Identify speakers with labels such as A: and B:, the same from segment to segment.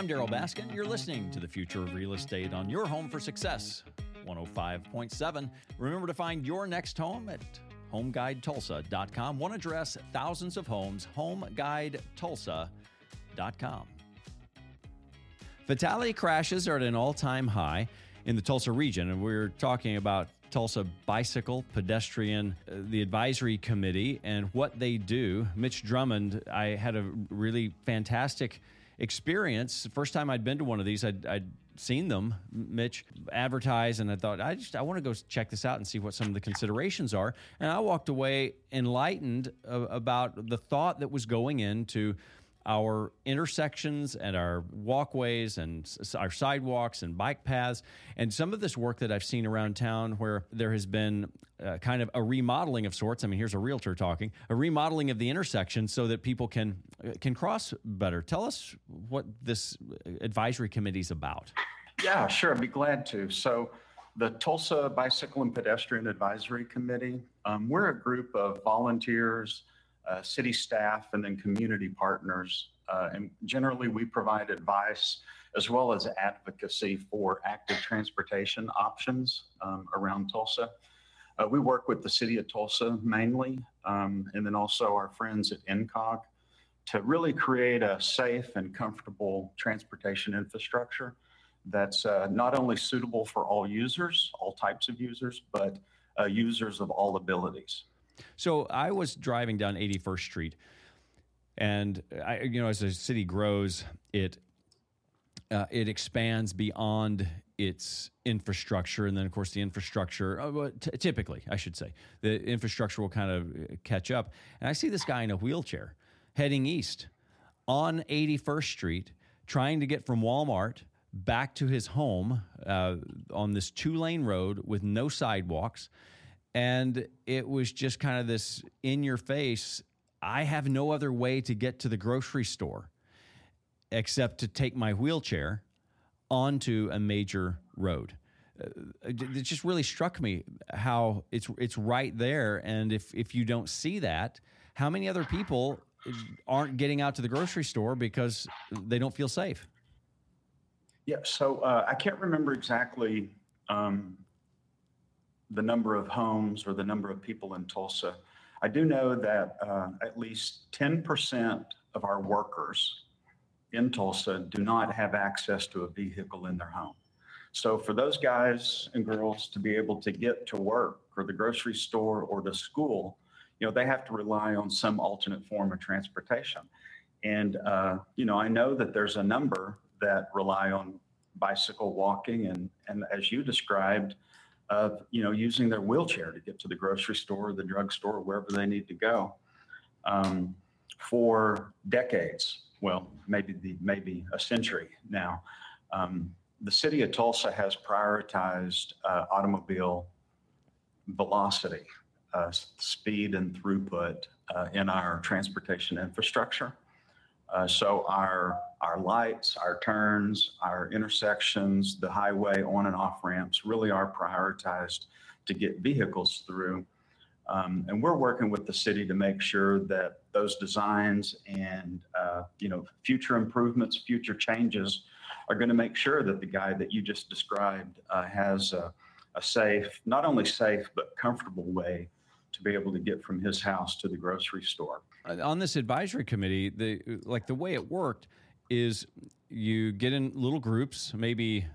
A: I'm Darryl Baskin. You're listening to the future of real estate on your home for success. 105.7. Remember to find your next home at homeguidetulsa.com. One address, thousands of homes, homeguidetulsa.com. Fatality crashes are at an all time high in the Tulsa region, and we're talking about Tulsa Bicycle Pedestrian, uh, the advisory committee, and what they do. Mitch Drummond, I had a really fantastic experience. First time I'd been to one of these, I'd, I'd seen them, Mitch, advertise, and I thought, I just, I want to go check this out and see what some of the considerations are. And I walked away enlightened about the thought that was going into our intersections and our walkways and our sidewalks and bike paths and some of this work that I've seen around town where there has been uh, kind of a remodeling of sorts. I mean, here's a realtor talking, a remodeling of the intersection so that people can uh, can cross better. Tell us what this advisory committee is about.
B: Yeah, sure. I'd be glad to. So the Tulsa Bicycle and Pedestrian Advisory Committee, um, we're a group of volunteers uh, city staff, and then community partners. Uh, and generally, we provide advice as well as advocacy for active transportation options um, around Tulsa. Uh, we work with the city of Tulsa mainly, um, and then also our friends at INCOG to really create a safe and comfortable transportation infrastructure that's uh, not only suitable for all users, all types of users, but uh, users of all abilities.
A: So I was driving down 81st Street, and I, you know, as the city grows, it uh, it expands beyond its infrastructure, and then of course the infrastructure, uh, t- typically I should say, the infrastructure will kind of uh, catch up. And I see this guy in a wheelchair heading east on 81st Street, trying to get from Walmart back to his home uh, on this two lane road with no sidewalks and it was just kind of this in your face I have no other way to get to the grocery store except to take my wheelchair onto a major road. Uh, it just really struck me how it's it's right there, and if if you don't see that, how many other people aren't getting out to the grocery store because they don't feel safe?
B: Yeah, so uh, I can't remember exactly um, the number of homes or the number of people in Tulsa. I do know that uh, at least 10% of our workers in Tulsa do not have access to a vehicle in their home. So for those guys and girls to be able to get to work or the grocery store or to school, you know, they have to rely on some alternate form of transportation. And, uh, you know, I know that there's a number that rely on bicycle walking and, and as you described, of you know using their wheelchair to get to the grocery store, the drugstore, wherever they need to go, um, for decades. Well, maybe the, maybe a century now. Um, the city of Tulsa has prioritized uh, automobile velocity, uh, speed, and throughput uh, in our transportation infrastructure. Uh, so our our lights, our turns, our intersections, the highway on and off ramps really are prioritized to get vehicles through. Um, and we're working with the city to make sure that those designs and uh, you know future improvements, future changes are going to make sure that the guy that you just described uh, has a, a safe, not only safe but comfortable way to be able to get from his house to the grocery store.
A: Uh, on this advisory committee, the like the way it worked is you get in little groups, maybe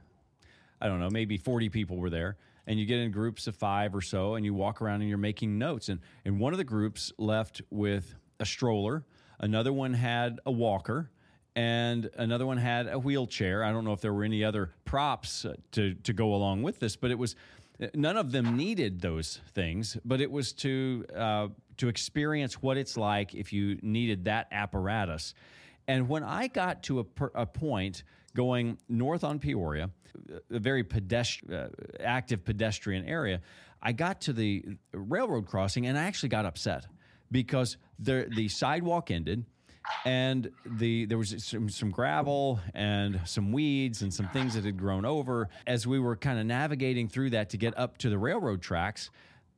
A: I don't know, maybe 40 people were there, and you get in groups of 5 or so and you walk around and you're making notes and and one of the groups left with a stroller, another one had a walker, and another one had a wheelchair. I don't know if there were any other props uh, to to go along with this, but it was none of them needed those things, but it was to uh, to experience what it's like if you needed that apparatus. And when I got to a, per, a point going north on Peoria, a very uh, active pedestrian area, I got to the railroad crossing and I actually got upset because the the sidewalk ended and the there was some, some gravel and some weeds and some things that had grown over as we were kind of navigating through that to get up to the railroad tracks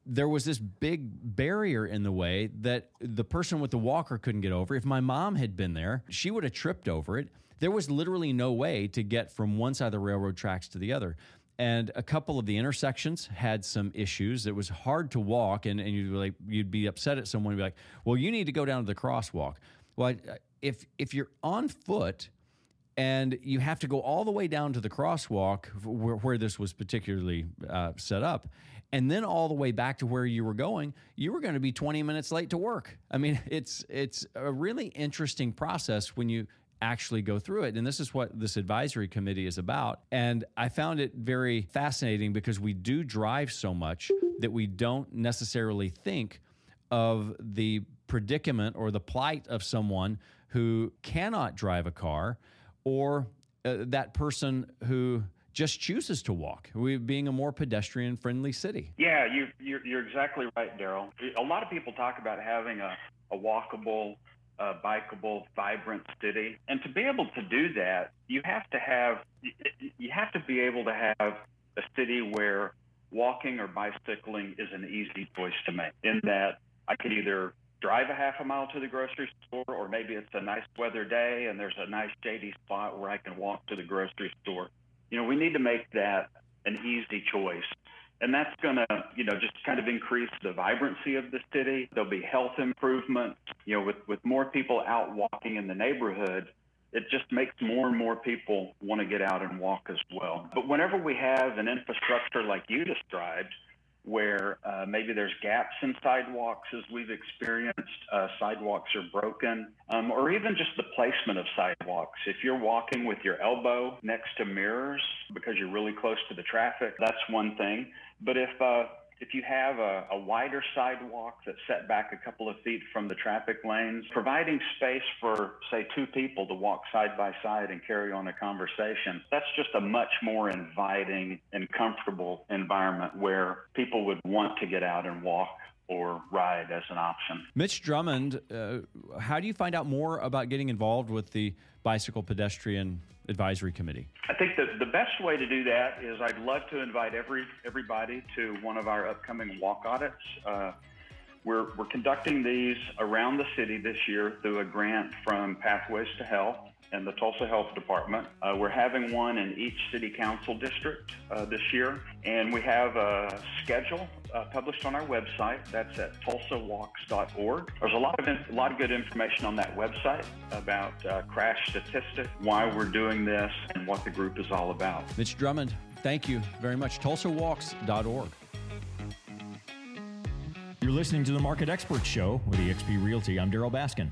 A: there was this big barrier in the way that the person with the walker couldn't get over if my mom had been there she would have tripped over it there was literally no way to get from one side of the railroad tracks to the other. And a couple of the intersections had some issues. It was hard to walk, and, and you'd, be like, you'd be upset at someone and be like, well, you need to go down to the crosswalk. Well, if, if you're on foot, and you have to go all the way down to the crosswalk where, where this was particularly uh, set up and then all the way back to where you were going you were going to be 20 minutes late to work. I mean it's it's a really interesting process when you actually go through it and this is what this advisory committee is about and i found it very fascinating because we do drive so much that we don't necessarily think of the predicament or the plight of someone who cannot drive a car or uh, that person who just chooses to walk, we being a more pedestrian friendly city.
B: Yeah, you, you're, you're exactly right, Darryl. A lot of people talk about having a, a walkable, uh, bikeable, vibrant city. And to be able to do that, you have to have you have to be able to have a city where walking or bicycling is an easy choice to make. In that I could either drive a half a mile to the grocery store, or maybe it's a nice weather day and there's a nice shady spot where I can walk to the grocery store. You know, we need to make that an easy choice. And that's going to, you know, just kind of increase the vibrancy of the city. There'll be health improvements. You know, with, with more people out walking in the neighborhood, it just makes more and more people want to get out and walk as well. But whenever we have an infrastructure like you described, where uh, maybe there's gaps in sidewalks as we've experienced, uh, sidewalks are broken, um, or even just the placement of sidewalks. If you're walking with your elbow next to mirrors because you're really close to the traffic, that's one thing. But if uh, if you have a, a, wider sidewalk that's set back a couple of feet from the traffic lanes, providing space for, say, two people to walk side by side and carry on a conversation, that's just a much more inviting and comfortable environment where people would want to get out and walk or ride as an option.
A: Mitch Drummond, uh, how do you find out more about getting involved with the Bicycle Pedestrian Advisory Committee?
B: I think that the best way to do that is I'd love to invite every everybody to one of our upcoming walk audits. Uh, we're, we're conducting these around the city this year through a grant from Pathways to Health and the Tulsa Health Department. Uh, we're having one in each city council district uh, this year, and we have a schedule uh, published on our website. That's at tulsawalks.org. There's a lot of a lot of good information on that website about uh, crash statistics, why we're doing this, and what the group is all about.
A: Mitch Drummond, thank you very much. tulsawalks.org.
C: You're listening to the Market Expert Show with eXp Realty. I'm Darryl Baskin.